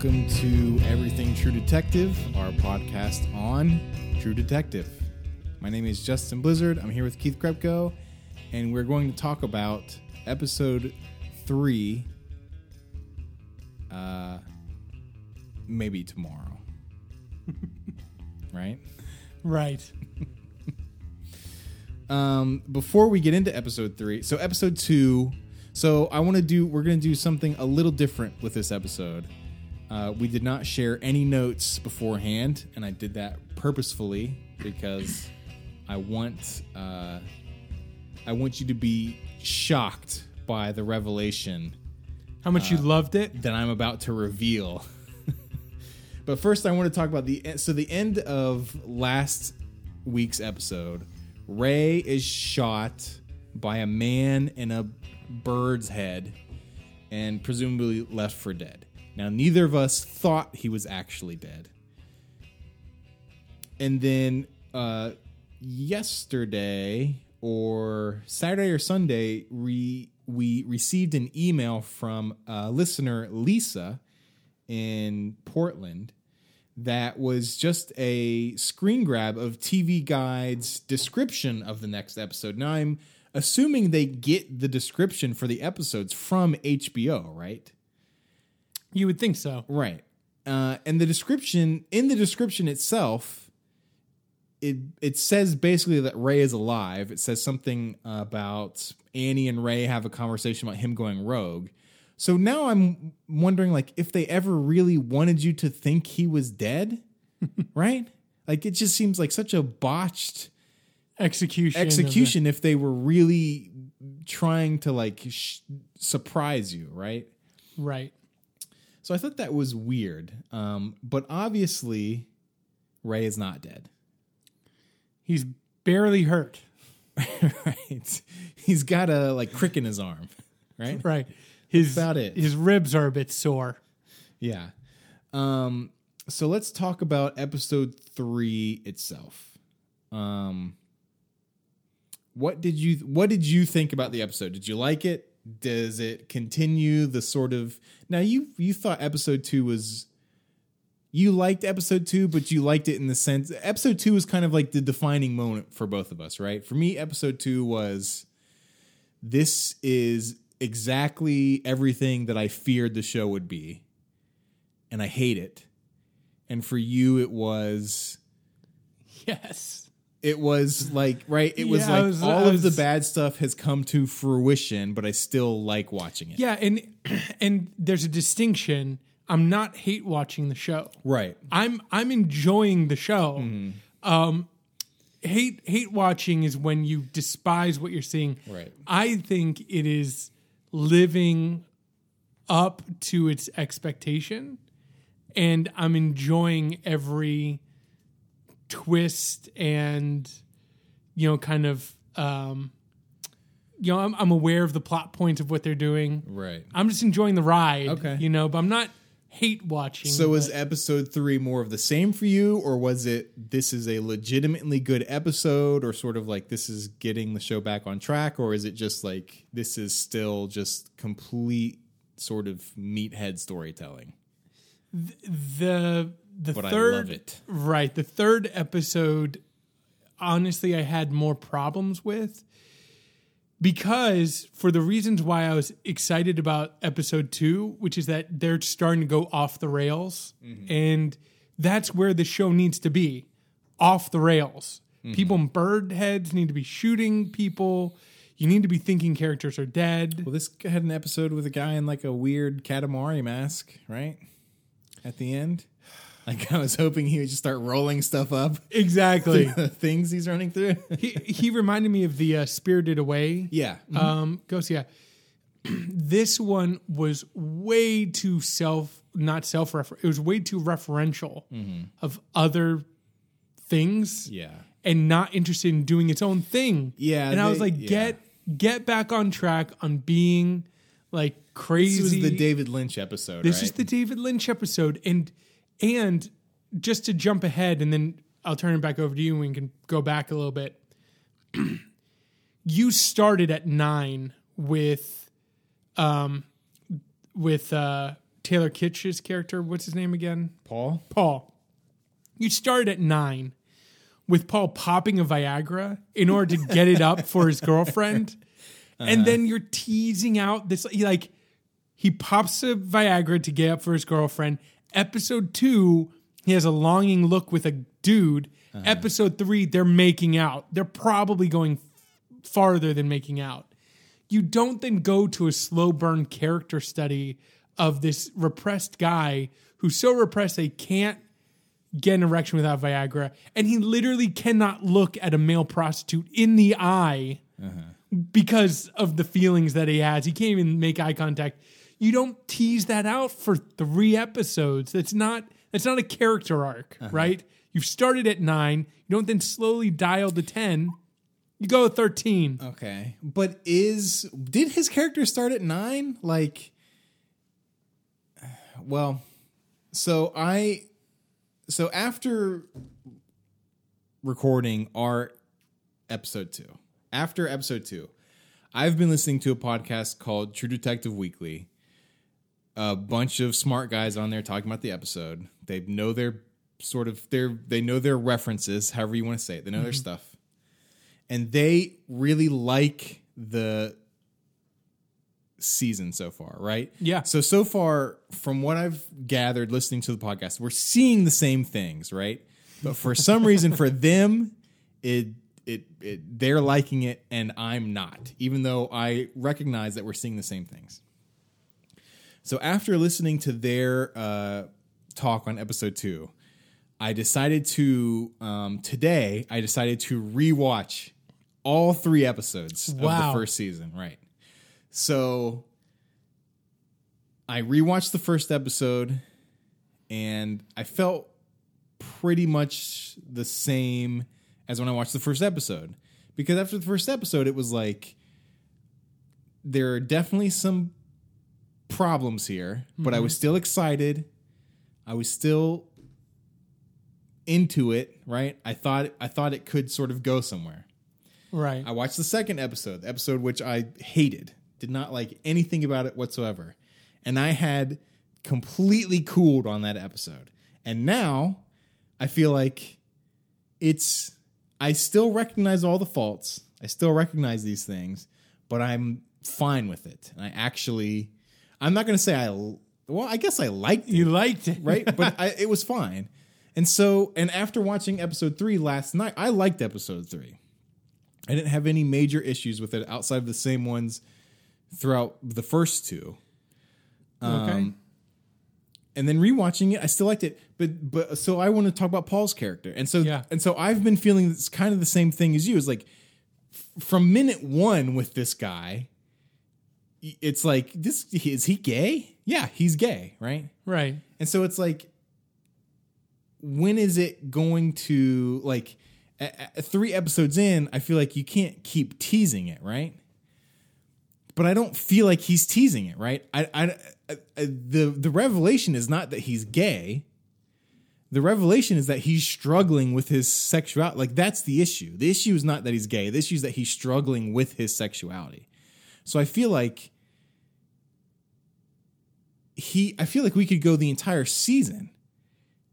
welcome to Everything True Detective, our podcast on True Detective. My name is Justin Blizzard. I'm here with Keith Krepko, and we're going to talk about episode three, uh, maybe tomorrow. right? Right. Um, before we get into episode three, so episode two, so I want to do, we're going to do something a little different with this episode. Uh, we did not share any notes beforehand, and I did that purposefully because I want, uh, I want you to be shocked by the revelation How much you loved it? that I'm about to reveal. but first, I want to talk about the so the end of last week's episode. Ray is shot by a man in a bird's head and presumably left for dead. Now, neither of us thought he was actually dead. And then uh, yesterday or Saturday or Sunday, we we received an email from a listener, Lisa, in Portland, that was just a screen grab of TV Guide's description of the next episode. Now I'm assuming they get the description for the episodes from HBO, right? You would think so. Right. Uh, and the description in the description itself, it it says basically that Ray is alive. It says something about Annie and Ray have a conversation about him going rogue. So now I'm wondering, like, if they ever really wanted you to think he was dead, right? Like, it just seems like such a botched Execution. of the- execution if they were really trying to like sh- surprise you, right? right. So I thought that was weird. Um, but obviously, Ray is not dead. He's barely hurt. right? He's got a like crick in his arm, right? Right. His about it. His ribs are a bit sore. Yeah. Um, so let's talk about episode three itself. Um, what did you What did you think about the episode? Did you like it? Does it continue the sort of now you you thought episode two was you liked episode two, but you liked it in the sense episode two was kind of like the defining moment for both of us, right? For me, episode two was this is exactly everything that I feared the show would be, and I hate it. And for you, it was Yes. It was like right. It was Yeah, like was- all I of the bad stuff has come to fruition, but I still like watching it. Yeah, and and there's a distinction. I'm not hate watching the show. Right. I'm I'm enjoying the show. Mm-hmm. Um, hate hate watching is when you despise what you're seeing. Right. I think it is living up to its expectation, and I'm enjoying every twist and you know kind of um, you know I'm, I'm aware of the plot points of what they're doing. Right. I'm just enjoying the ride. Okay. you know, but I'm not hate watching. So was episode three more of the same for you, or was it this is a legitimately good episode, or sort of like this is getting the show back on track, or is it just like this is still just complete sort of meathead storytelling? the the But third right the third episode honestly i had more problems with because for the reasons why i was excited about episode 2 which is that they're starting to go off the rails Mm-hmm. and that's where the show needs to be off the rails Mm-hmm. people in bird heads need to be shooting people you need to be thinking characters are dead Well, this had an episode with a guy in like a weird Katamari mask, right? At the end. Like I was hoping he would just start rolling stuff up. exactly The things he's running through. he, he reminded me of the uh, spirited away yeah. um ghost yeah this one was way too self not self refer it was way too referential of other things yeah. and not interested in doing its own thing Yeah, and i was they- like yeah. get get back on track on being like crazy This was the David Lynch episode, this right? is the David Lynch episode, and and just to jump ahead, and then I'll turn it back over to you, and we can go back a little bit. you started at nine with, um, with uh, Taylor Kitsch's character. What's his name again? Paul. Paul. You started at nine with Paul popping a Viagra in order to get it up for his girlfriend. And then you're teasing out this, like, he pops a Viagra to get up for his girlfriend. Episode two, he has a longing look with a dude. Uh-huh. Episode three, they're making out. They're probably going f- farther than making out. You don't then go to a slow burn character study of this repressed guy who's so repressed they can't get an erection without Viagra, and he literally cannot look at a male prostitute in the eye uh-huh. because of the feelings that he has. He can't even make eye contact. You don't tease that out for three episodes. That's not that's not a character arc, uh-huh. right? You've started at nine. You don't then slowly dial to ten. You go to thirteen. Okay, but is did his character start at nine? Like, well, so I, so after recording our episode two, after episode two, I've been listening to a podcast called True Detective Weekly. A bunch of smart guys on there talking about the episode. They know their sort of their they know their references, however you want to say it. They know their mm-hmm. stuff and they really like the season so far, right? Yeah. So so far, from what I've gathered listening to the podcast, we're seeing the same things, right? But for some reason, for them, it it it they're liking it and I'm not, even though I recognize that we're seeing the same things. So after listening to their uh, talk on episode two, I decided to um, today. I decided to rewatch all three episodes of the first season. Right. So I rewatched the first episode, and I felt pretty much the same as when I watched the first episode. Because after the first episode, it was like there are definitely some problems here, but I was mm-hmm. still excited. I was still into it, right? I thought I thought it could sort of go somewhere. Right. I watched the second episode, the episode which I hated, did not like anything about it whatsoever. And I had completely cooled on that episode. And now I feel like it's, I still recognize all the faults. I still recognize these things, but I'm fine with it. And I actually, I'm not going to say I, well, I guess I liked it you liked it, right? But I, it was fine. And so, and after watching episode three last night, I liked episode three. I didn't have any major issues with it outside of the same ones throughout the first two. Okay. Um, and then rewatching it, I still liked it. But but so I want to talk about Paul's character. And so Yeah. and so I've been feeling it's kind of the same thing as you. Is like f- from minute one with this guy, it's like this is he gay? Yeah, he's gay, right? Right. And so it's like, when is it going to like a, a- three episodes in? I feel like you can't keep teasing it, right? But I don't feel like he's teasing it, right? I, I, I- the the revelation is not that he's gay. The revelation is that he's struggling with his sexuality. Like that's the issue. The issue is not that he's gay. The issue is that he's struggling with his sexuality. So I feel like he I feel like we could go the entire season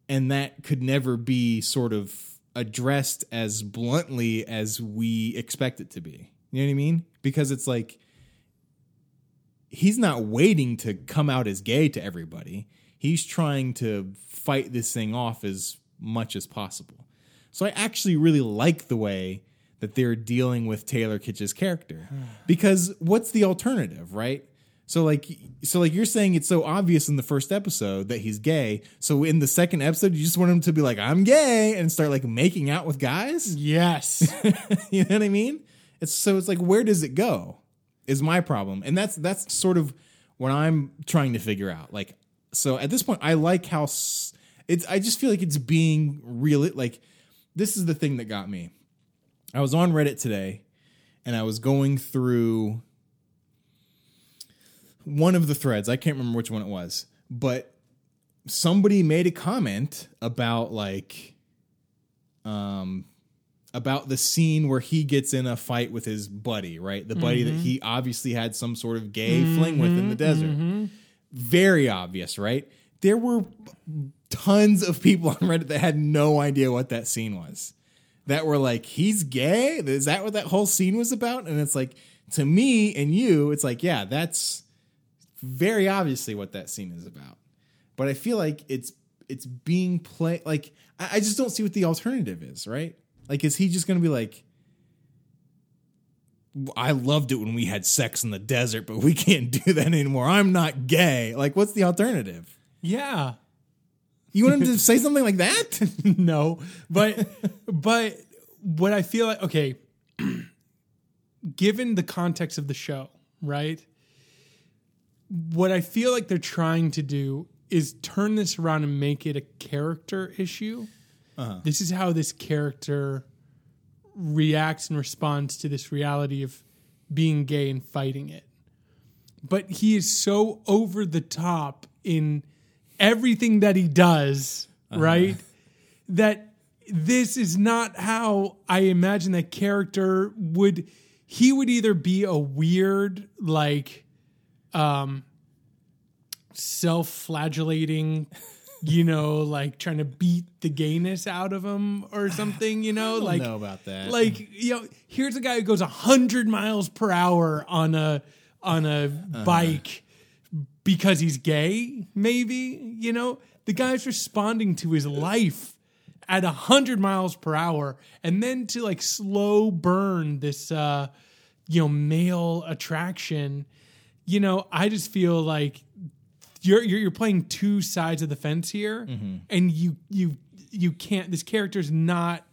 and that could never be sort of addressed as bluntly as we expect it to be. You know what I mean? Because it's like he's not waiting to come out as gay to everybody. He's trying to fight this thing off as much as possible. So I actually really like the way that they're dealing with Taylor Kitsch's character. Hmm. Because what's the alternative, right? So like so like you're saying it's so obvious in the first episode that he's gay. So in the second episode you just want him to be like I'm gay and start like making out with guys? Yes. you know what I mean? It's so it's like where does it go? Is my problem. And that's that's sort of what I'm trying to figure out. Like so at this point I like how s- it's I just feel like it's being real like this is the thing that got me. I was on Reddit today and I was going through one of the threads. I can't remember which one it was, but somebody made a comment about like um about the scene where he gets in a fight with his buddy, right? The buddy that he mm-hmm. obviously had some sort of gay fling with in the mm-hmm, desert. Mm-hmm. very obvious, right? There were tons of people on Reddit that had no idea what that scene was. That were like, he's gay? Is that what that whole scene was about? And it's like, to me and you, it's like, yeah, that's very obviously what that scene is about. But I feel like it's it's being played like I, I just don't see what the alternative is, right? Like, is he just gonna be like, I loved it when we had sex in the desert, but we can't do that anymore. I'm not gay. Like, what's the alternative? Yeah. You want him to say something like that? no, but but what I feel like okay, given the context of the show, right? What I feel like they're trying to do is turn this around and make it a character issue. Uh-huh. This is how this character reacts and responds to this reality of being gay and fighting it. But he is so over the top in everything that he does, right? That this is not how I imagine that character would he would either be a weird like um self-flagellating you know like trying to beat the gayness out of him or something you know I don't like know about that. like you know here's a guy who goes 100 miles per hour on a on a Uh-huh. bike because he's gay maybe you know? The guy's responding to his life at 100 miles per hour and then to like slow burn this uh you know male attraction. You know i just feel like you're you're, you're playing two sides of the fence here and you you you can't this character's not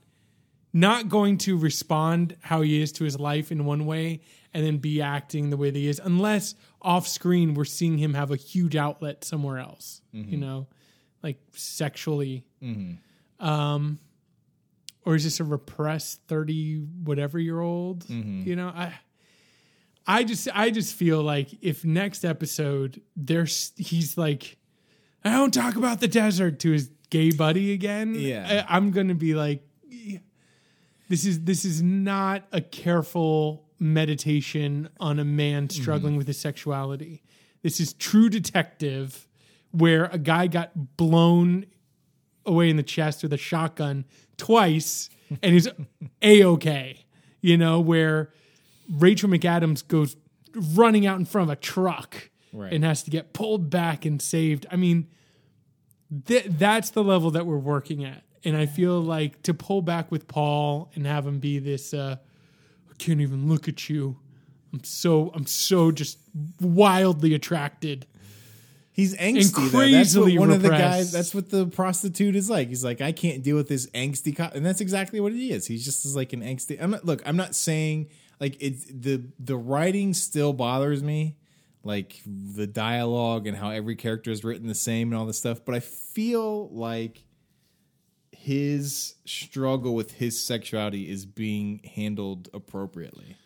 not going to respond how he is to his life in one way and then be acting the way that he is unless off screen we're seeing him have a huge outlet somewhere else mm-hmm. you know like sexually. Mm-hmm. Um or is this a repressed 30 whatever year old? Mm-hmm. You know i i just i just feel like if next episode there's he's like i don't talk about the desert to his gay buddy again Yeah. I, i'm gonna be like this is this is not a careful meditation on a man struggling with his sexuality this is true detective where a guy got blown away in the chest with a shotgun twice and is a okay. You know, where Rachel McAdams goes running out in front of a truck Right. and has to get pulled back and saved. I mean, th- that's the level that we're working at. And I feel like to pull back with Paul and have him be this, uh, can't even look at you. I'm so, I'm so just wildly attracted. He's angsty. though. That's what one of the guys. That's what the prostitute is like. He's like, I can't deal with this angsty, co-. and that's exactly what he is. He's just is like an angsty. I'm not. Look, I'm not saying like it's the the writing still bothers me, like the dialogue and how every character is written the same and all this stuff. But I feel like his struggle with his sexuality is being handled appropriately.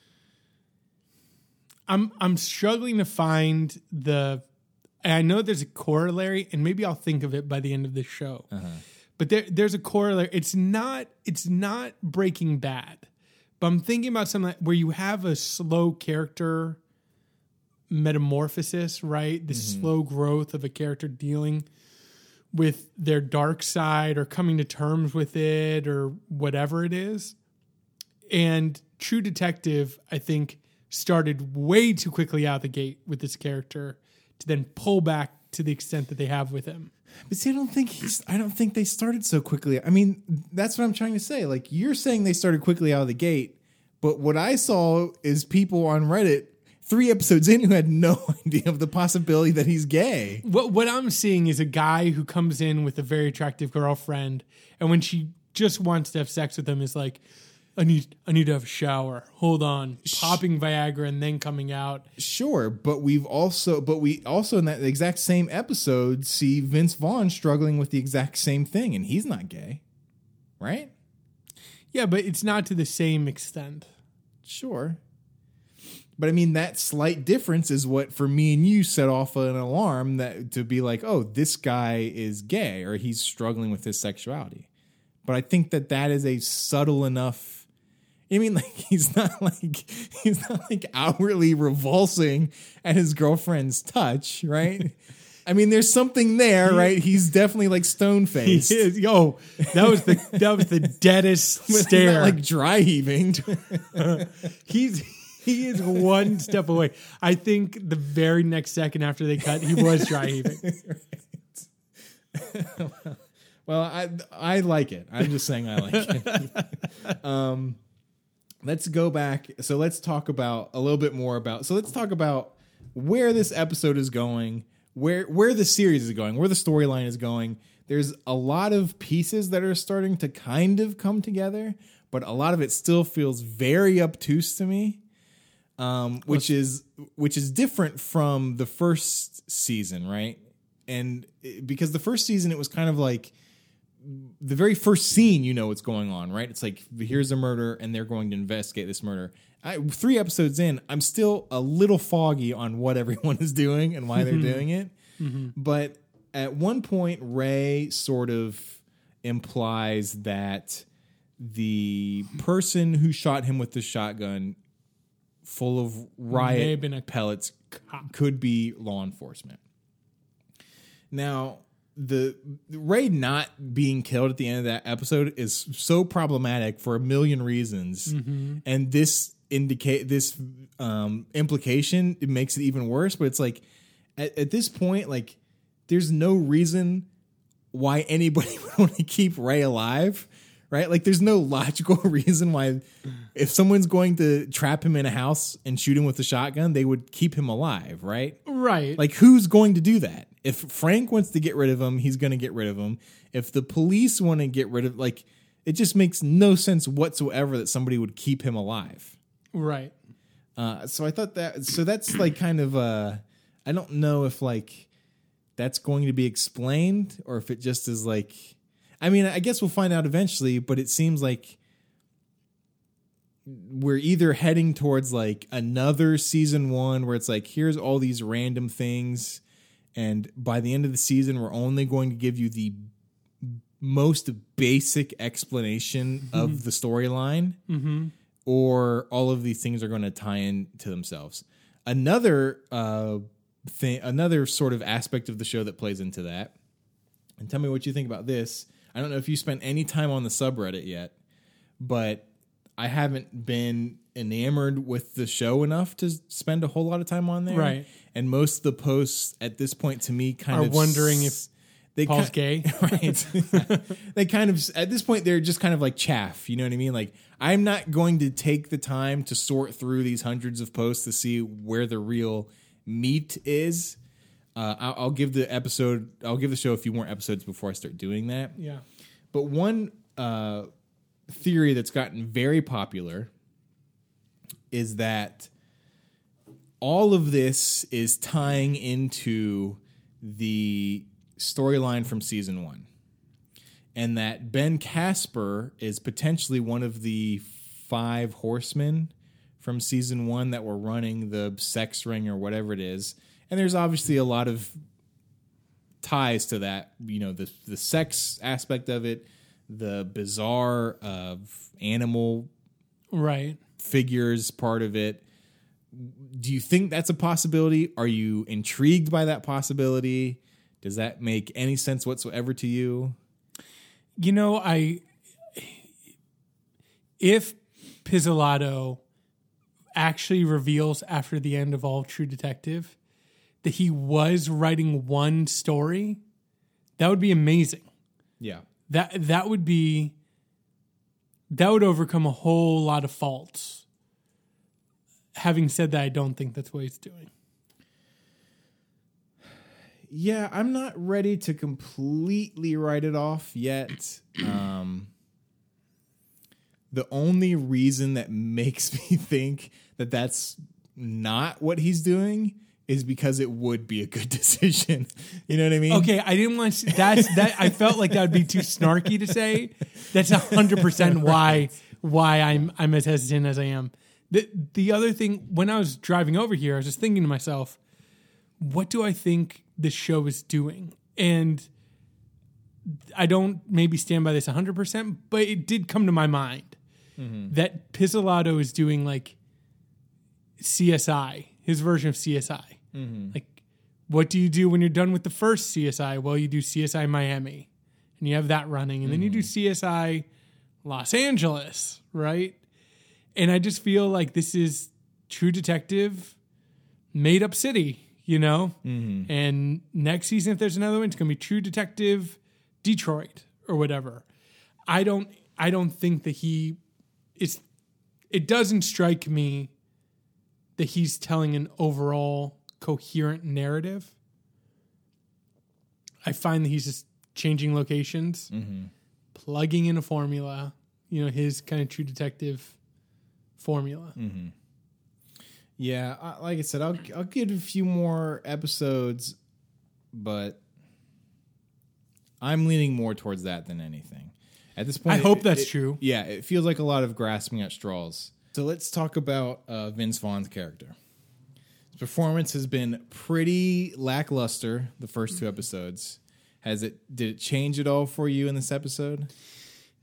I'm I'm struggling to find the. And I know there's a corollary, and maybe I'll think of it by the end of this show. Uh-huh. But there, there's a corollary. It's not. It's not Breaking Bad, but I'm thinking about something like- where you have a slow character metamorphosis, right? The mm-hmm. slow growth of a character dealing with their dark side or coming to terms with it or whatever it is. And True Detective, I think, started way too quickly out the gate with this character to then pull back to the extent that they have with him. But see, I don't think he's. I don't think they started so quickly. I mean, that's what I'm trying to say. Like you're saying, they started quickly out of the gate, but what I saw is people on Reddit three episodes in who had no idea of the possibility that he's gay. What what I'm seeing is a guy who comes in with a very attractive girlfriend, and when she just wants to have sex with him, is like, I need I need to have a shower. Hold on, popping Viagra and then coming out. Sure, but we've also, but we also in that exact same episode see Vince Vaughn struggling with the exact same thing, and he's not gay, right? Yeah, but it's not to the same extent. Sure. But I mean, that slight difference is what for me and you set off an alarm that to be like, oh, this guy is gay or he's struggling with his sexuality. But I think that that is a subtle enough. I mean, like he's not like he's not like outwardly revulsing at his girlfriend's touch, right? I mean, there's something there, right? He's definitely like stone He faced. is. Yo, that was the that was the deadest stare. like dry heaving. He's he is one step away. I think the very next second after they cut, he was dry heaving. well, I I like it. I'm just saying I like it. um, let's go back. So let's talk about a little bit more about. So let's talk about where this episode is going, where where the series is going, where the storyline is going. There's a lot of pieces that are starting to kind of come together, but a lot of it still feels very obtuse to me. Um, which is which is different from the first season, right? And it- because the first season it was kind of like the very first scene, you know what's going on, right? It's like here's a murder, and they're going to investigate this murder. I, three episodes in, I'm still a little foggy on what everyone is doing and why they're doing it. But at one point, Ray sort of implies that the person who shot him with the shotgun, full of riot May have been a pellets, c- could be law enforcement. Now, the Ray not being killed at the end of that episode is so problematic for a million reasons, and this indicate this um, implication it makes it even worse. But it's like at, at this point, like there's no reason why anybody would want to keep Ray alive, right? Like there's no logical reason why if someone's going to trap him in a house and shoot him with a shotgun, they would keep him alive, right? Right. Like who's going to do that? If Frank wants to get rid of him, he's going to get rid of him. If the police want to get rid of like it just makes no sense whatsoever that somebody would keep him alive. right. Uh, so I thought that so that's like kind of uh I don't know if like that's going to be explained or if it just is like I mean I guess we'll find out eventually but it seems like we're either heading towards like another season 1 where it's like here's all these random things and by the end of the season we're only going to give you the most basic explanation of the storyline or all of these things are going to tie in to themselves. Another uh, thing, another sort of aspect of the show that plays into that, and tell me what you think about this. I don't know if you spent any time on the subreddit yet, but I haven't been enamored with the show enough to spend a whole lot of time on there. Right. And most of the posts at this point to me kind Are of wondering s- they Paul's ki- gay. right they kind of at this point they're just kind of like chaff you know what i mean like i'm not going to take the time to sort through these hundreds of posts to see where the real meat is uh, I'll, I'll give the episode i'll give the show a few more episodes before i start doing that Yeah. but one uh, theory that's gotten very popular is that all of this is tying into the storyline from season one. And that Ben Caspere is potentially one of the five horsemen from season one that were running the sex ring or whatever it is. And there's obviously a lot of ties to that, you know, the the sex aspect of it, the bizarre of animal Right. figures part of it. Do you think that's a possibility? Are you intrigued by that possibility? Does that make any sense whatsoever to you? You know, I if Pizzolatto actually reveals after the end of All True Detective that he was writing one story, that would be amazing. Yeah. That that would be that would overcome a whole lot of faults. Having said that, I don't think that's what he's doing. Yeah, I'm not ready to completely write it off yet. Um, the only reason that makes me think that that's not what he's doing is because it would be a good decision. You know what I mean? Okay, I didn't want to, that's that I felt like that would be too snarky to say. That's hundred percent why why I'm I'm as hesitant as I am. The the other thing when I was driving over here, I was just thinking to myself, what do I think this show is doing? And I don't maybe stand by this 100%, but it did come to my mind mm-hmm. that Pizzolatto is doing like CSI, his version of CSI. Mm-hmm. Like what do you do when you're done with the first CSI? Well, you do CSI Miami, and you have that running, and then you do mm-hmm. CSI Los Angeles, right? And I just feel like this is True Detective made up city, you know? Mm-hmm. And next season, if there's another one, it's gonna be True Detective Detroit or whatever. I don't I don't think that he is it doesn't strike me that he's telling an overall coherent narrative. I find that he's just changing locations, plugging in a formula, you know, his kind of true detective formula. Yeah, I- like I said, I'll I'll give a few more episodes, but I'm leaning more towards that than anything. At this point, I hope it- that's it- true. Yeah, it feels like a lot of grasping at straws. So let's talk about uh, Vince Vaughn's character. Performance has been pretty lackluster the first two episodes. Has it? Did it change at all for you in this episode?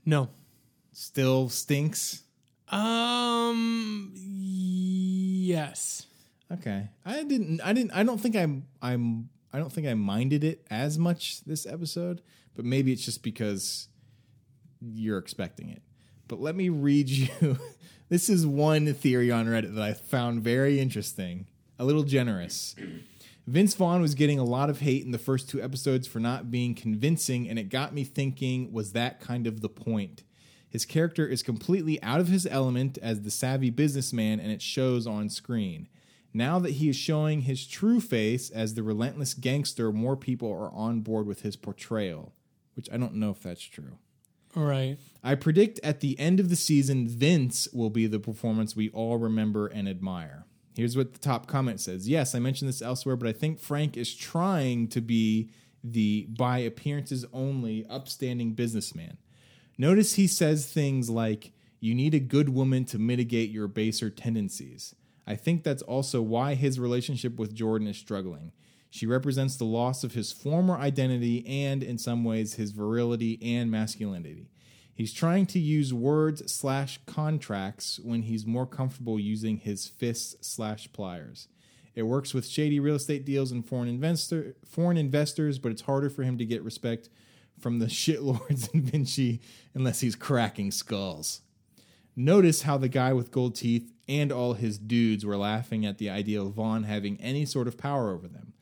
No. Still stinks. Um yes. Okay. I didn't I didn't I don't think I'm I'm I don't think I minded it as much this episode, but maybe it's just because you're expecting it. But let me read you this is one theory on Reddit that I found very interesting, a little generous. Vince Vaughn was getting a lot of hate in the first two episodes for not being convincing, and it got me thinking was that kind of the point? His character is completely out of his element as the savvy businessman, and it shows on screen. Now that he is showing his true face as the relentless gangster, more people are on board with his portrayal, which I don't know if that's true. All right. I predict at the end of the season, Vince will be the performance we all remember and admire. Here's what the top comment says. Yes, I mentioned this elsewhere, but I think Frank is trying to be the by appearances only upstanding businessman. Notice he says things like, You need a good woman to mitigate your baser tendencies. I think that's also why his relationship with Jordan is struggling. She represents the loss of his former identity and, in some ways, his virility and masculinity. He's trying to use words slash contracts when he's more comfortable using his fists slash pliers. It works with shady real estate deals and foreign investor foreign investors, but it's harder for him to get respect from the shitlords in Vinci unless he's cracking skulls. Notice how the guy with gold teeth and all his dudes were laughing at the idea of Vaughn having any sort of power over them.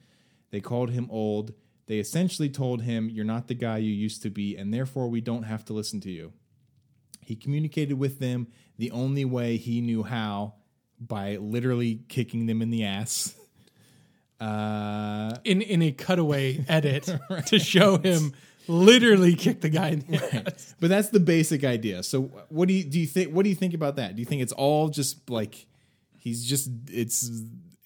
They called him old. They essentially told him, You're not the guy you used to be, and therefore we don't have to listen to you. He communicated with them the only way he knew how by literally kicking them in the ass. Uh, In in a cutaway edit to show him literally kick the guy in the ass. but that's the basic idea. So, what do you do? You think? What do you think about that? Do you think it's all just like he's just it's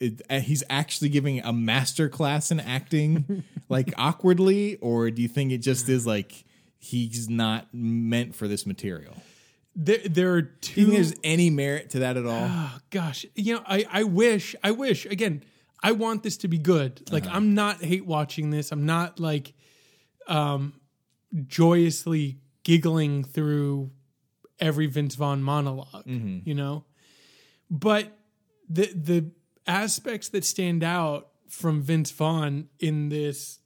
it, uh, he's actually giving a master class in acting like awkwardly, or do you think it just is like he's not meant for this material? There, there are Do you two. think there's any merit to that at all? oh gosh, you know, I I wish, I wish again. I want this to be good. Like I'm not hate watching this. I'm not like um joyously giggling through every Vince Vaughn monolog you know? But the the aspects that stand out from Vince Vaughn in this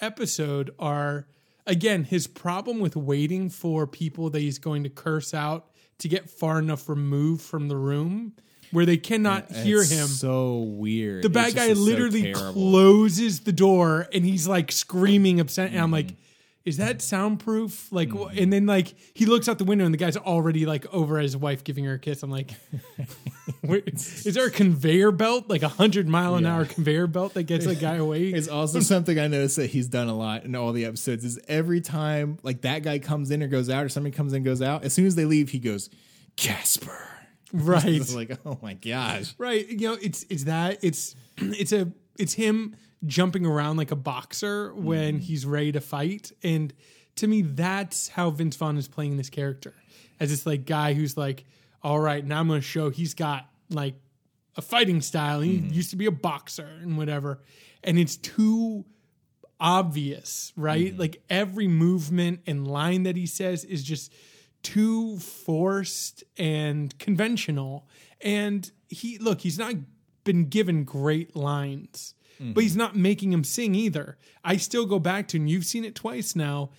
episode are again his problem with waiting for people that he's going to curse out to get far enough removed from the room where they cannot hear him. So weird. the bad guy just so literally closes the door and he's like screaming upset and I'm Mm-hmm. like is that soundproof? Like, wh- mm-hmm. and then like he looks out the window and the guy's already like over his wife giving her a kiss. I'm like, is there a conveyor belt, like a hundred mile an Yeah. hour conveyor belt that gets a guy away? It's also something I noticed that he's done a lot in all the episodes. Is every time like that guy comes in or goes out, or somebody comes in and goes out, as soon as they leave, he goes Caspere. right, like, oh my gosh. right. You know, it's it's that it's it's a it's him jumping around like a boxer when mm. he's ready to fight, and to me, that's how Vince Vaughn is playing this character. As this like guy who's like, all right, now I'm going to show he's got like a fighting style. He mm-hmm. used to be a boxer and whatever, and it's too obvious, right? Mm-hmm. Like every movement and line that he says is just too forced and conventional. And he look, he's not been given great lines, but he's not making him sing either. I still go back to, and you've seen it twice now.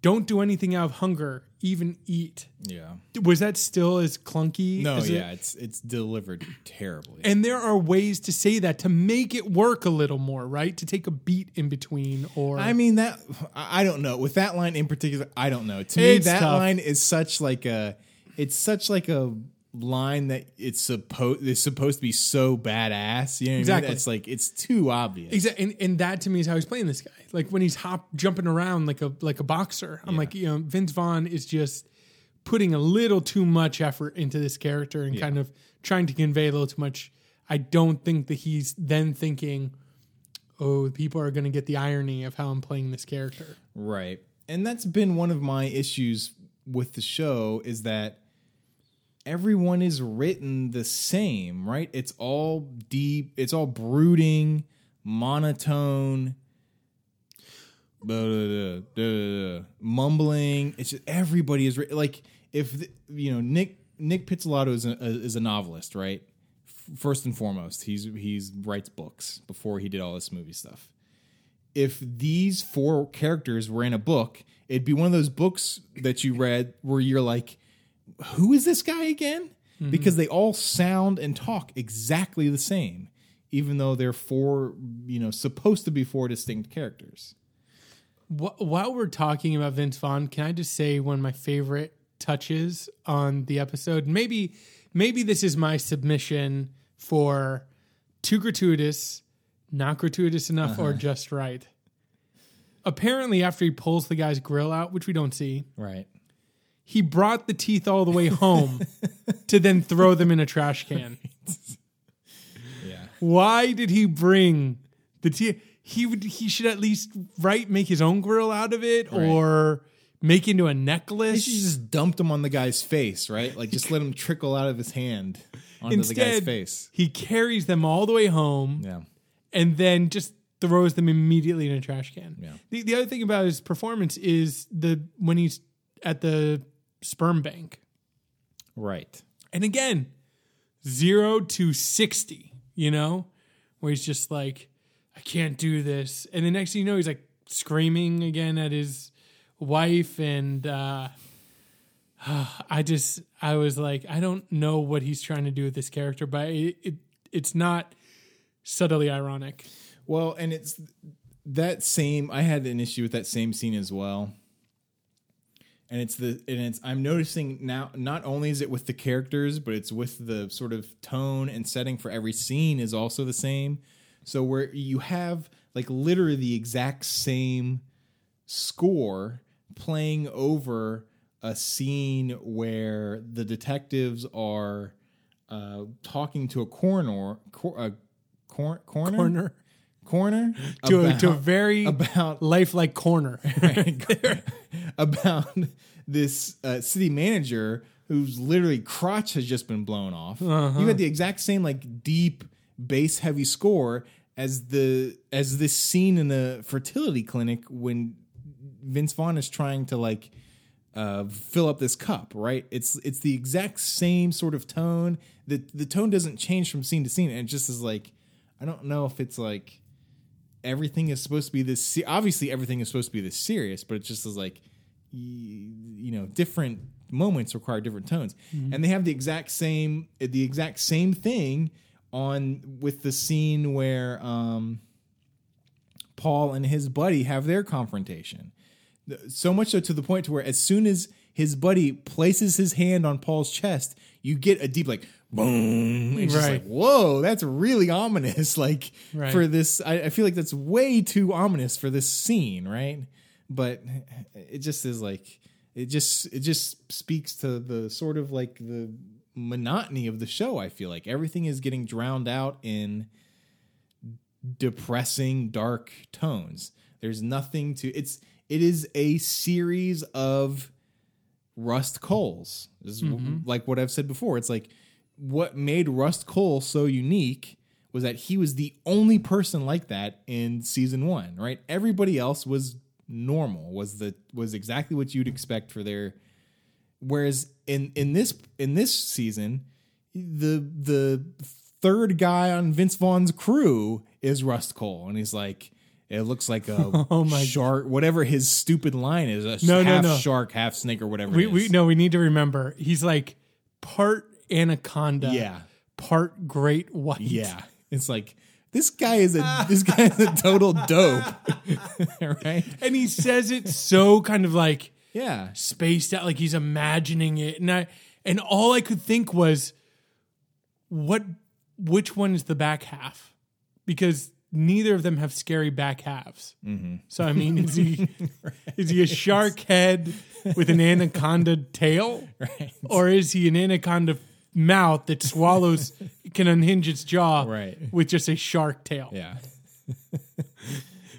Don't do anything out of hunger, even eat. Yeah. Was that still as clunky? No, as it- yeah, it's it's delivered terribly. and there are ways to say that to make it work a little more, right? To take a beat in between, or I mean that I I don't know. With that line in particular, I don't know. To me, that tough. line is such like a it's such like a line that it's supposed it's supposed to be so badass. You know what I Exactly. mean? It's like it's too obvious. Exactly, and, and that to me is how he's playing this guy. Like when he's hop jumping around like a like a boxer. I'm like, you know, Vince Vaughn is just putting a little too much effort into this character and kind of trying to convey a little too much. I don't think that he's then thinking, oh, people are going to get the irony of how I'm playing this character. Right. And that's been one of my issues with the show is that everyone is written the same, right? It's all deep, it's all brooding, monotone, blah, blah, blah, mumbling. It's just everybody is writ- like if the, you know Nick Nick Pizzolatto is a, is a novelist, right? First and foremost, he's he's writes books before he did all this movie stuff if these four characters were in a book, it'd be one of those books that you read where you're like, who is this guy again? Hmm. Because they all sound and talk exactly the same, even though they're four, you know, supposed to be four distinct characters. While we're talking about Vince Vaughn, can I just say one of my favorite touches on the episode? Maybe, maybe this is my submission for too gratuitous, not gratuitous enough, or uh-huh. just right. Apparently, after he pulls the guy's grill out, which we don't see, Right. He brought the teeth all the way home to then throw them in a trash can. Yeah. Why did he bring the teeth? He would. He should at least right make his own grill out of it, Right. or make into a necklace. He just dumped them on the guy's face, right? Like just let him trickle out of his hand onto the guy's face. he carries them all the way home Yeah. and then just throws them immediately in a trash can. Yeah. The, the other thing about his performance is the when he's at the sperm bank, Right. and again, zero to sixty. You know, where he's just like, I can't do this, and the next thing you know, he's like screaming again at his wife, and uh, I just I was like, I don't know what he's trying to do with this character, but it, it it's not subtly ironic. Well, and it's that same. I had an issue with that same scene as well. And it's the and it's I'm noticing now. Not only is it with the characters, but it's with the sort of tone and setting for every scene is also the same. So where you have like literally the exact same score playing over a scene where the detectives are uh, talking to a coroner, cor- a cor- coroner, Corner corner to a, to a very about lifelike corner. about this uh, city manager whose literally crotch has just been blown off. You had the exact same like deep bass heavy score as the as this scene in the fertility clinic when Vince Vaughn is trying to like uh, fill up this cup, right? It's it's the exact same sort of tone. The the tone doesn't change from scene to scene, and it just is like I don't know if it's like everything is supposed to be this. Se- obviously, everything is supposed to be this serious, but it just is like you know different moments require different tones, and they have the exact same the exact same thing on with the scene where um, Paul and his buddy have their confrontation so much so to the point to where as soon as his buddy places his hand on Paul's chest, you get a deep like boom. It's just Right. like whoa, that's really ominous. Like Right. for this, I, I feel like that's way too ominous for this scene, right? But it just is like it just it just speaks to the sort of like the monotony of the show. I feel like everything is getting drowned out in depressing dark tones there's nothing to it's it is a series of rust Cohles. this is w- mm-hmm. like what i've said before. It's like what made rust Cohle so unique was that he was the only person like that in season one right? Everybody else was normal was the was exactly what you'd expect for their whereas in in this in this season the the third guy on Vince Vaughn's crew is Rust Cohle, and he's like, it looks like a Oh my- shark, whatever his stupid line is, a No, no, half no. shark, half snake, or whatever. We it we no, we need to remember he's like part anaconda, yeah, part great white. yeah. It's like this guy is a this guy is a total dope, right? and he says it so kind of like Yeah, spaced out, like he's imagining it, and I and all I could think was, what, which one is the back half? Because neither of them have scary back halves. Mm-hmm. So I mean, is he is he a shark head with an anaconda tail, right. or is he an anaconda mouth that swallows can unhinge its jaw Right. with just a shark tail? Yeah,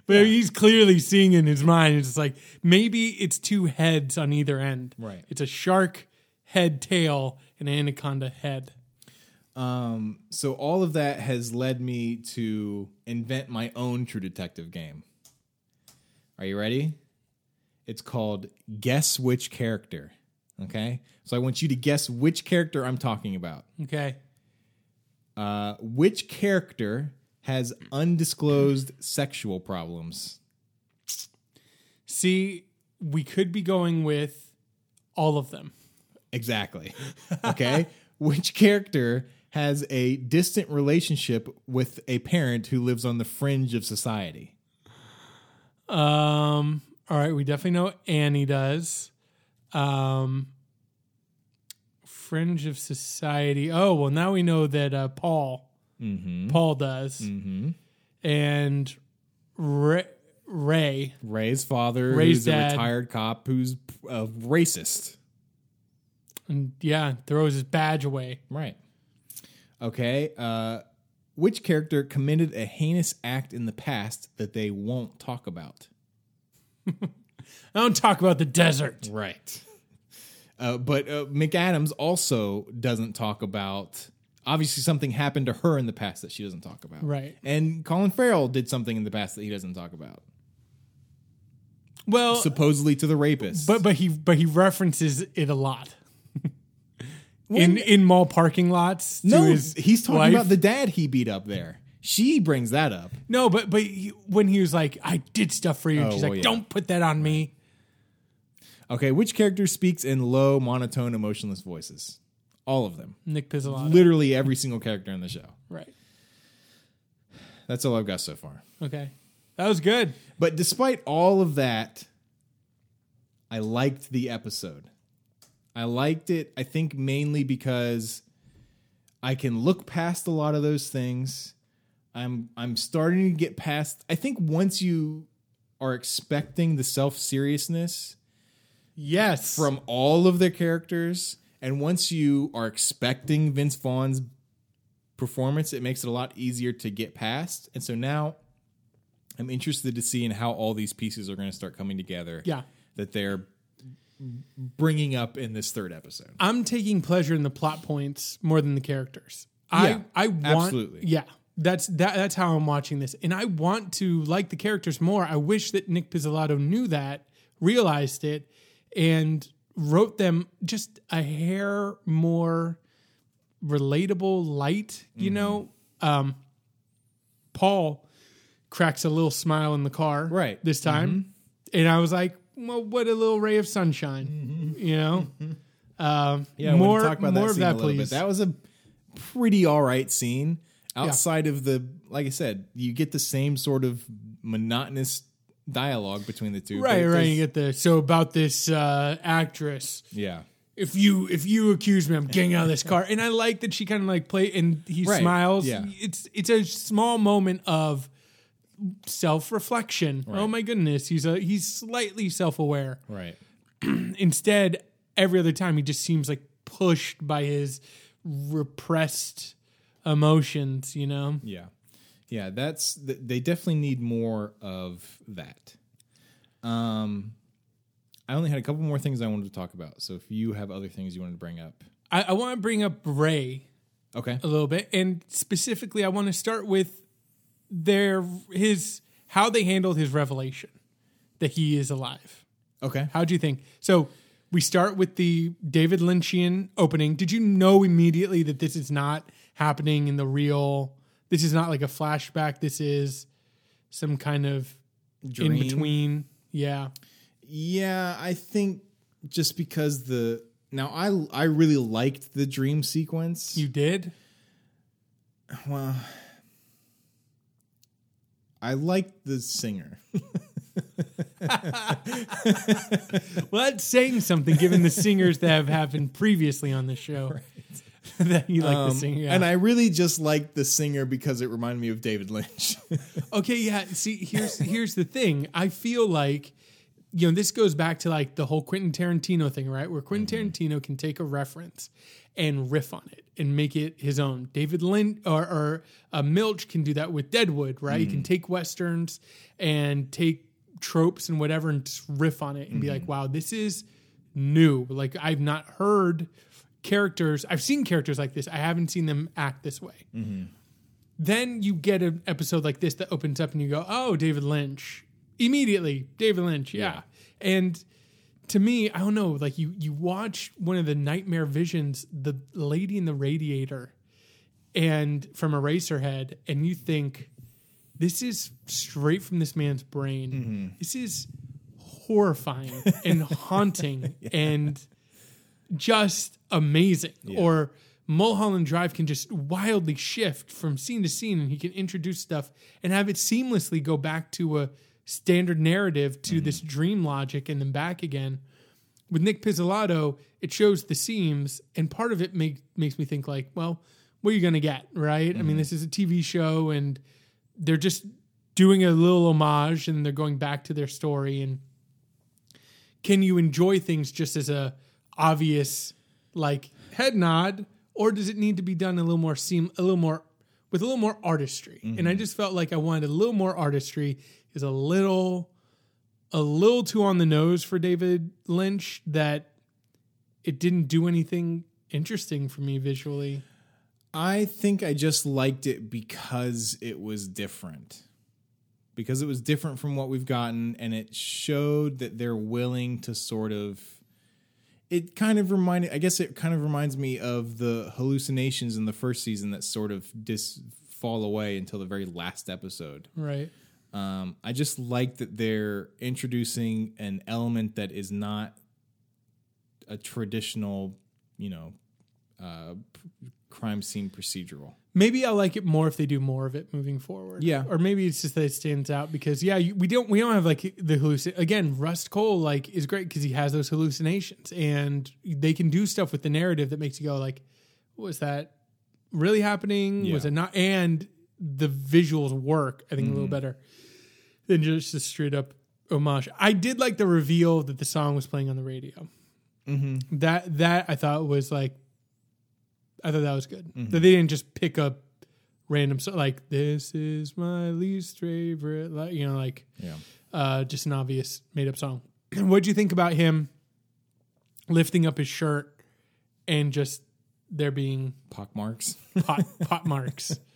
But he's clearly seeing in his mind. It's like maybe it's two heads on either end. Right. It's a shark head tail and anaconda head. Um, so all of that has led me to invent my own True Detective game. Are you ready? It's called Guess Which Character. Okay, so I want you to guess which character I'm talking about. Okay. Uh, which character has undisclosed sexual problems? See, we could be going with all of them. Exactly. Okay, which character has a distant relationship with a parent who lives on the fringe of society? Um. All right, we definitely know Ani does. Um. Fringe of Society. Oh well, now we know that uh, Paul. Paul does, and Ray, Ray. Ray's father, Ray's who's dad. a retired cop who's a racist. and yeah, throws his badge away. Right. Okay. Uh, which character committed a heinous act in the past that they won't talk about? I don't talk about the desert. Right. Uh, but uh, McAdams also doesn't talk about. Obviously, something happened to her in the past that she doesn't talk about. Right. And Colin Farrell did something in the past that he doesn't talk about. Well, Supposedly to the rapist. but but he but he references it a lot. In in mall parking lots. No, he's talking wife. about the dad he beat up there. She brings that up. no, but but he, when he was like, "I did stuff for you," and Oh, she's well, like, yeah. "Don't put that on me." Okay, which character speaks in low, monotone, emotionless voices? All of them. Nic Pizzolatto. Literally every single character in the show. right. That's all I've got so far. Okay. That was good. But despite all of that, I liked the episode. I liked it, I think, mainly because I can look past a lot of those things. I'm I'm starting to get past I think once you are expecting the self-seriousness Yes. from all of their characters, and once you are expecting Vince Vaughn's performance, it makes it a lot easier to get past. And so now I'm interested to see in how all these pieces are going to start coming together. yeah. that they're bringing up in this third episode. I'm taking pleasure in the plot points more than the characters. Yeah, I I want absolutely. yeah. That's that that's how I'm watching this. And I want to like the characters more. I wish that Nic Pizzolatto knew that, realized it, and wrote them just a hair more relatable, light, Mm-hmm. you know. Um Paul cracks a little smile in the car Right. Mm-hmm. this time. And I was like, well, what a little ray of sunshine. You know? Um, Yeah, more, talk about more that of that, please. bit. That was a pretty all right scene. Outside of the, like I said, you get the same sort of monotonous dialogue between the two. right, right. You get the so about this uh, actress. yeah, If you if you accuse me, I'm getting out of this car. And I like that she kind of like play and he Right, smiles. yeah. It's it's a small moment of self reflection. Oh my goodness, he's a he's slightly self aware. right. Instead, every other time he just seems like pushed by his repressed emotions. You know. Yeah, yeah. That's they definitely need more of that. Um, I only had a couple more things I wanted to talk about. So if you have other things you wanted to bring up, I, I want to bring up Ray okay. a little bit, and specifically, I want to start with their his how they handled his revelation that he is alive. Okay. How do you think? So we start with the David Lynchian opening. Did you know immediately that this is not happening in the real? This is not like a flashback. This is some kind of Dream. in between. Yeah. Yeah, I think just because the now I I really liked the dream sequence. You did? well, I liked the singer. Well, that's saying something given the singers that have happened previously on the show. that you like the Um, singer. Yeah. And I really just liked the singer because it reminded me of David Lynch. Okay, yeah. See, here's here's the thing. I feel like you know this goes back to like the whole Quentin Tarantino thing, right? Where Quentin mm-hmm. Tarantino can take a reference and riff on it and make it his own. David Lynch or, or uh, Milch can do that with Deadwood, right? He can mm-hmm. take westerns and take tropes and whatever and just riff on it and be like, mm-hmm. "Wow, this is new." Like I've not heard characters. I've seen characters like this. I haven't seen them act this way then you get an episode like this that opens up and you go, "Oh, David Lynch." Immediately, David Lynch, yeah. And to me, I don't know, like you you watch one of the nightmare visions, the lady in the radiator and from Eraserhead and you think this is straight from this man's brain. Mm-hmm. This is horrifying and haunting and just amazing. Or Mulholland Drive can just wildly shift from scene to scene and he can introduce stuff and have it seamlessly go back to a standard narrative to mm-hmm. this dream logic and then back again. With Nic Pizzolatto, it shows the seams and part of it make, makes me think like, well, what are you going to get, right? I mean, mm-hmm. this is a TV show and they're just doing a little homage and they're going back to their story. And can you enjoy things just as a obvious like head nod? Or does it need to be done a little more seem a little more with a little more artistry? And i mm-hmm. just felt like i wanted a little more artistry is a little a little too on the nose for david lynch that it didn't do anything interesting for me visually I think I just liked it because it was different. Because it was different from what we've gotten and it showed that they're willing to sort of it kind of reminded I guess it kind of reminds me of the hallucinations in the first season that sort of dis fall away until the very last episode. right Um, I just like that they're introducing an element that is not a traditional, you know, uh, crime scene procedural. Maybe I like it more if they do more of it moving forward. Yeah. or maybe it's just that it stands out because yeah, you, we don't we don't have like the hallucin. Again, Rust Cohle like is great because he has those hallucinations and they can do stuff with the narrative that makes you go like, was that really happening? Was it not? And the visuals work. I think a little Mm-hmm. better than just a straight up homage. I did like the reveal that the song was playing on the radio. Mm-hmm. That that I thought was like, I thought that was good. Mm-hmm. That they didn't just pick up random so like this is my least favorite, like you know, like Yeah. uh, just an obvious made up song. What'd you think about him lifting up his shirt and just there being Pock marks. pot pot marks?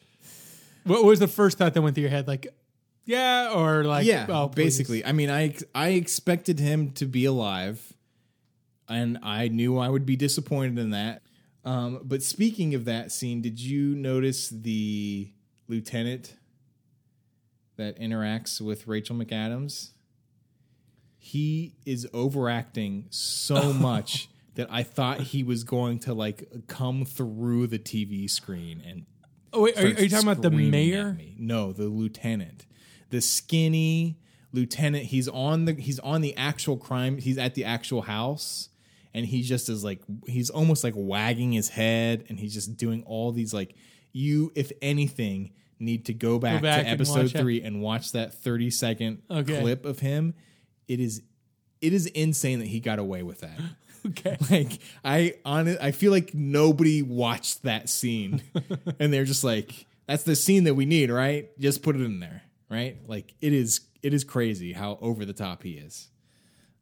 What was the first thought that went through your head? Like, yeah, or like, yeah, oh, basically. I mean, I I expected him to be alive, and I knew I would be disappointed in that. Um, but speaking of that scene, did you notice the lieutenant that interacts with Rachel McAdams? He is overacting so much that I thought he was going to like come through the TV screen and Oh wait, are, you- are you talking about the mayor? No, the lieutenant, the skinny lieutenant. He's on the he's on the actual crime. He's at the actual house, and he just is like he's almost like wagging his head, and he's just doing all these like you, if anything, need to go back, back to episode watch it. three and watch that thirty second Okay. clip of him. It is it is insane that he got away with that. Okay. Like I on I feel like nobody watched that scene, and they're just like, "That's the scene that we need, right? Just put it in there, right?" Like it is, it is crazy how over the top he is.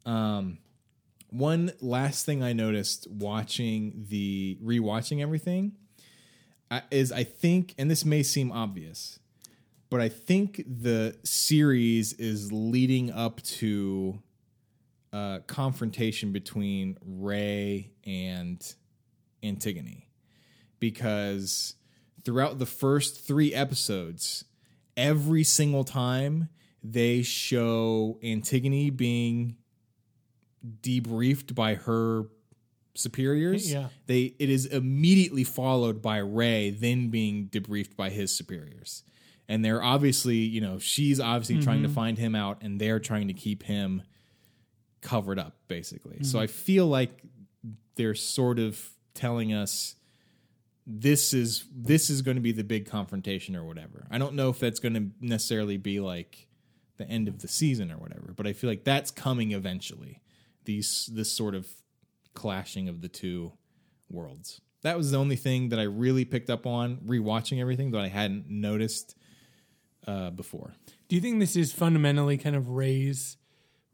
Um, one last thing I noticed watching the rewatching everything is I think, and this may seem obvious, but I think the series is leading up to uh, confrontation between Ray and Antigone because throughout the first three episodes, every single time they show Antigone being debriefed by her superiors. Yeah. They it is immediately followed by Ray then being debriefed by his superiors. And they're obviously, you know, she's obviously trying to find him out and they're trying to keep him covered up basically. So I feel like they're sort of telling us this is this is going to be the big confrontation or whatever. I don't know if that's going to necessarily be like the end of the season or whatever, but I feel like that's coming eventually. These this sort of clashing of the two worlds. That was the only thing that I really picked up on rewatching everything that I hadn't noticed uh, before. Do you think this is fundamentally kind of Ray's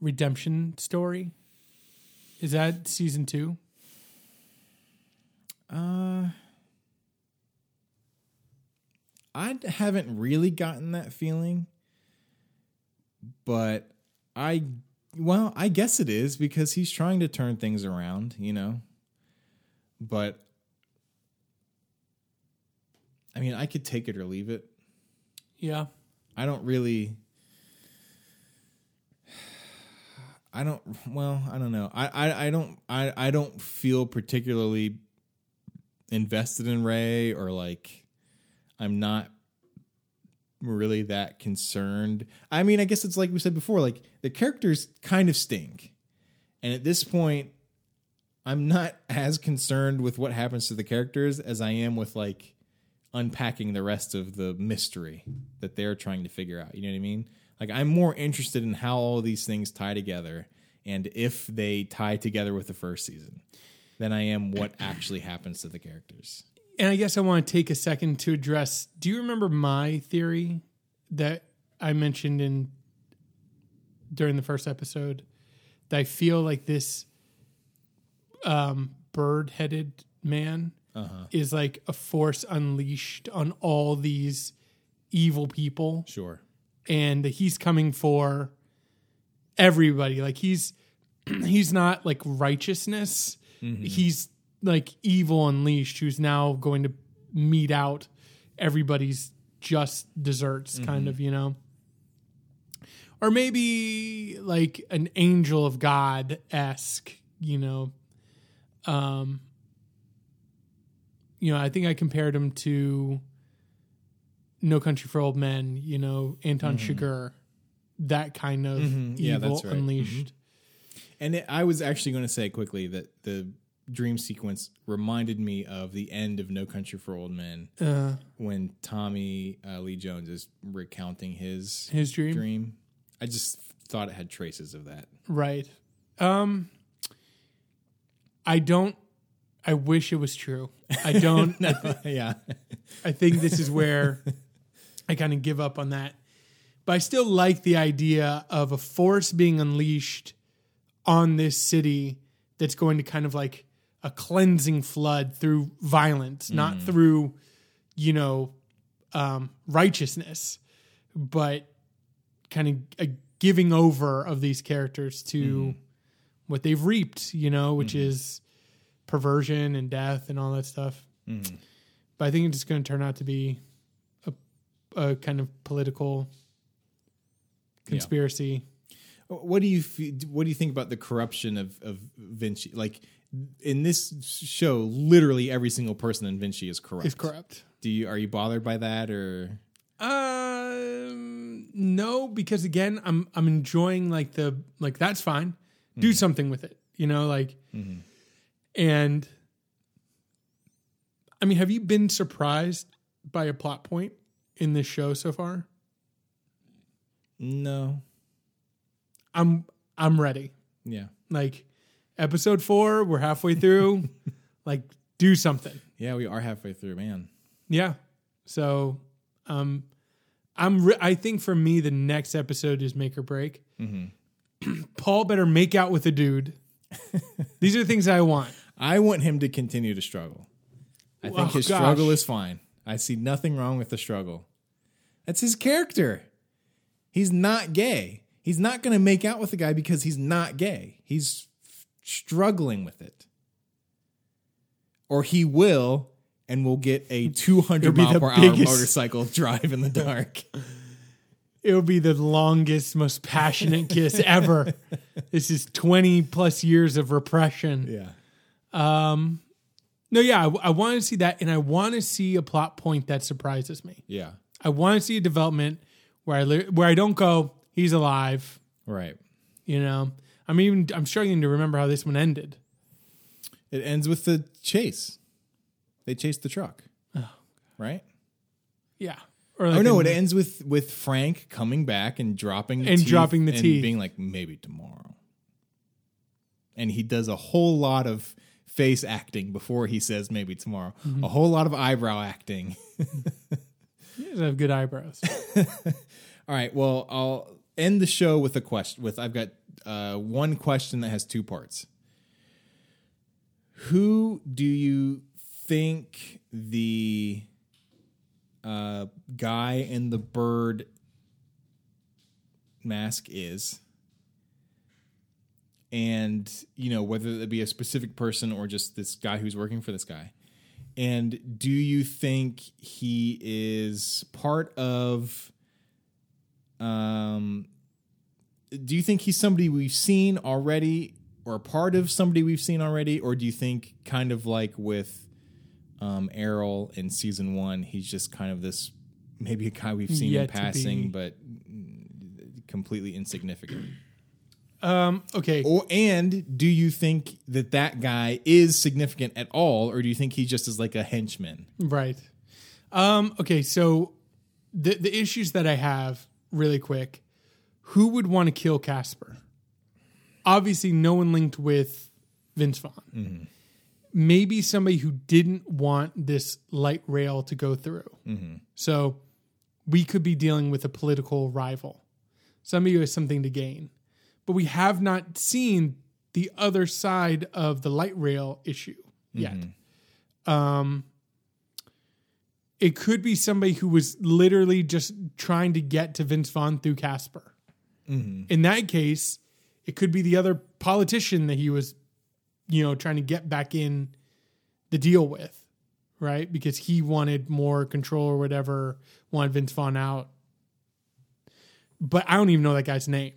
redemption story? Is that season two? Uh, I haven't really gotten that feeling, but I, well, I guess it is because he's trying to turn things around, you know. But I mean, I could take it or leave it. Yeah. I don't really. I don't. Well, I don't know. I, I, I don't. I, I don't feel particularly invested in Ray or like I'm not really that concerned. I mean, I guess it's like we said before. Like the characters kind of stink, and at this point, I'm not as concerned with what happens to the characters as I am with like unpacking the rest of the mystery that they're trying to figure out. You know what I mean? Like I'm more interested in how all these things tie together and if they tie together with the first season than I am what actually happens to the characters. And I guess I want to take a second to address do you remember my theory that I mentioned in during the first episode that I feel like this um, bird headed man is like a force unleashed on all these evil people Sure. And he's coming for everybody. Like he's he's not like righteousness. He's like evil unleashed who's now going to mete out everybody's just desserts kind of you know? Or maybe like an angel of god esque you know? Um you know i think i compared him to no country for old men you know anton chigurh that kind of Mm-hmm. Yeah, evil that's right. Mm-hmm. unleashed And it, I was actually going to say quickly that the dream sequence reminded me of the end of No Country for Old Men uh, when Tommy uh, Lee Jones is recounting his his dream dream. I just thought it had traces of that. Right. Um I don't I wish it was true. I don't yeah. I think this is where I kind of give up on that. But I still like the idea of a force being unleashed on this city that's going to kind of like a cleansing flood through violence, not mm. through, you know, um, righteousness, but kind of a uh, giving over of these characters to mm. what they've reaped, you know, which mm. is perversion and death and all that stuff. But I think it's going to turn out to be a kind of political conspiracy. What do you what do you think about the corruption of of Vinci? Like in this show, literally every single person in Vinci is corrupt. Is corrupt. Do you are you bothered by that or Um, no, because again, I'm I'm enjoying like the like that's fine. Do something with it, you know, like, and I mean, have you been surprised by a plot point in this show so far? no? I'm I'm ready. Yeah. Like, episode four, we're halfway through. like, do something. Yeah, we are halfway through, man. Yeah. So, um, I'm. Re- I think for me, the next episode is make or break. Paul better make out with a dude. These are the things I want. I want him to continue to struggle. I think Oh, his gosh. struggle is fine. I see nothing wrong with the struggle. That's his character. He's not gay. He's not going to make out with the guy because he's not gay. He's struggling with it. Or he will and will get a 200 It'll mile per hour motorcycle drive in the dark. It'll be the longest, most passionate kiss ever. This is 20 plus years of repression. yeah. Um, no, yeah, I, I want to see that, and I want to see a plot point that surprises me. Yeah. I want to see a development where I li- where I don't go, he's alive. Right. You know, I'm even I'm struggling to remember how this one ended. It ends with the chase. They chase the truck. Right? Yeah, or Oh no! It ends with with Frank coming back and dropping the And dropping the and teeth. being like maybe tomorrow. And he does a whole lot of face acting before he says maybe tomorrow. Mm-hmm. A whole lot of eyebrow acting. He does have good eyebrows. All right. Well, I'll end the show with a question. With I've got uh, one question that has two parts. Who do you think the uh, guy in the bird mask is? And you know whether it be a specific person or just this guy who's working for this guy. And do you think he is part of um, do you think he's somebody we've seen already, or a part of somebody we've seen already, or do you think kind of like with um, Errol in season one, he's just kind of this maybe a guy we've seen Yet in passing, but completely insignificant? Um, okay, Or and do you think that that guy is significant at all, or do you think he just is like a henchman? right. Um, okay, so the the issues that I have really quick. Who would want to kill Caspere? Obviously, no one linked with Vince Vaughn. Maybe somebody who didn't want this light rail to go through. So we could be dealing with a political rival, somebody who has something to gain. But we have not seen the other side of the light rail issue yet. Um, it could be somebody who was literally just trying to get to Vince Vaughn through Caspere. In that case, it could be the other politician that he was, you know, trying to get back in the deal with, right? Because he wanted more control or whatever, wanted Vince Vaughn out. But I don't even know that guy's name.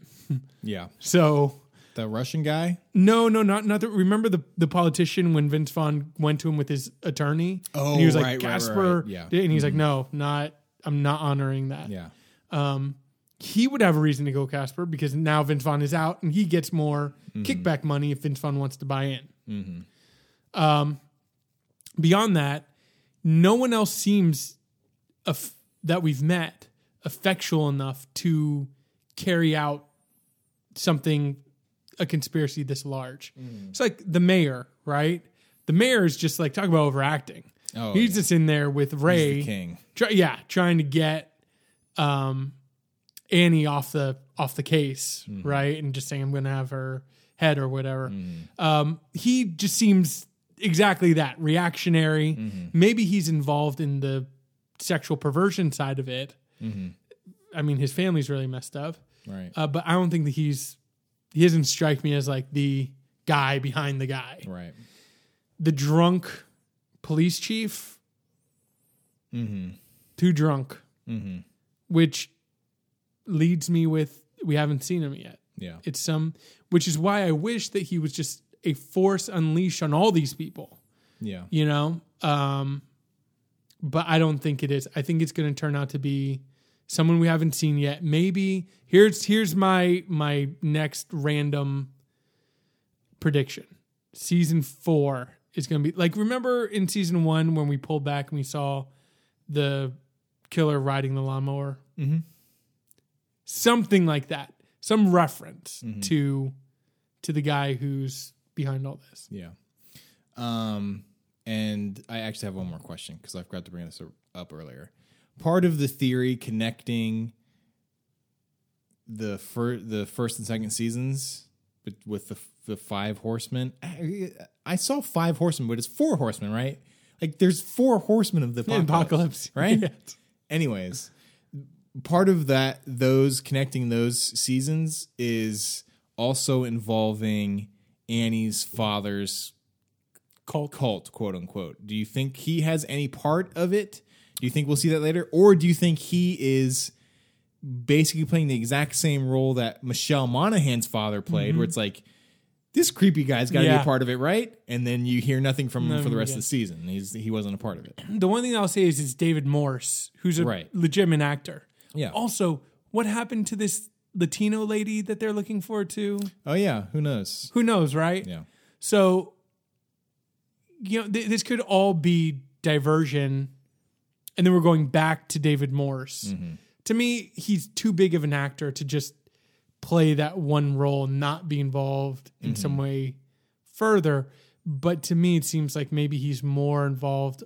Yeah, So the Russian guy. no, no, not not the, remember the the politician when Vince Vaughn went to him with his attorney. Oh, and he was like right, right, right, Caspere, right. Yeah. and he's like, no, not. I'm not honoring that. Yeah, um, He would have a reason to go Caspere because now Vince Vaughn is out and he gets more Mm-hmm. kickback money if Vince Vaughn wants to buy in. Um, beyond that, no one else seems aff- that we've met effectual enough to carry out something a conspiracy this large. Mm. It's like the mayor, right? The mayor is just like talk about overacting. Oh, He's yeah. just in there with Ray, king. Try, yeah, trying to get um, Ani off the off the case, Mm-hmm. right? And just saying I'm going to have her head or whatever. Mm-hmm. Um, he just seems exactly that reactionary. Mm-hmm. Maybe he's involved in the sexual perversion side of it. Mm-hmm. I mean, his family's really messed up, right, uh, but I don't think that he's he doesn't strike me as like the guy behind the guy. right. The drunk police chief, Mm-hmm. too drunk, Mm-hmm. which leads me with we haven't seen him yet. Yeah, It's some, which is why I wish that he was just a force unleashed on all these people. yeah. you know um but i don't think it is i think it's going to turn out to be someone we haven't seen yet maybe here's here's my my next random prediction season four is going to be like remember in season one when we pulled back and we saw the killer riding the lawnmower Mhm. something like that some reference to to the guy who's behind all this Yeah. Um, and I actually have one more question because I forgot to bring this up earlier. Part of the theory connecting the fir- the first and second seasons with, with the the five horsemen. I, I saw five horsemen, but it's four horsemen, right? Like there's four horsemen of the apocalypse, apocalypse right? Anyways, part of that those connecting those seasons is also involving Ani's father's Cult. cult, quote unquote. Do you think he has any part of it? Do you think we'll see that later, or do you think he is basically playing the exact same role that Michelle Monaghan's father played, where it's like this creepy guy's got to be Mm-hmm. A part of it, right? And then you hear nothing from him for the rest again. of the season. He's he wasn't a part of it. The one thing I'll say is it's David Morse, who's a Right. legitimate actor. Yeah. Also, what happened to this Latino lady that they're looking for too? Oh yeah, who knows? Who knows, right? Yeah. So, you know, th- this could all be diversion, and then we're going back to David Morse. Mm-hmm. To me, he's too big of an actor to just play that one role, not be involved in some Mm-hmm. way further. But to me, it seems like maybe he's more involved.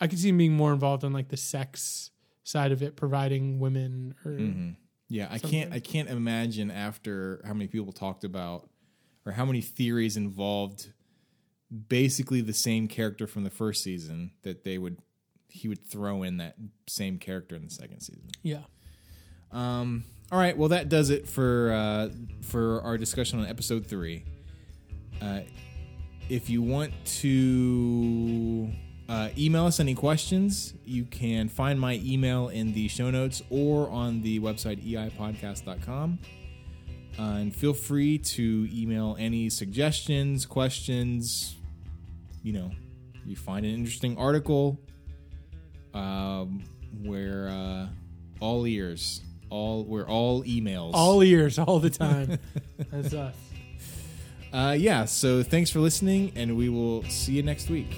I could see him being more involved on like the sex side of it, providing women or Mm-hmm. Yeah, I can't I can't imagine after how many people talked about or how many theories involved basically the same character from the first season that they would he would throw in that same character in the second season. yeah. Um, all right, well that does it for uh, for our discussion on episode three. Uh, if you want to uh, email us any questions, you can find my email in the show notes or on the website eipodcast.com. Uh, and feel free to email any suggestions, questions. You know, you find an interesting article um, where uh, all ears, all we're all emails. All ears, all the time. That's us. Uh, yeah. So thanks for listening, and we will see you next week.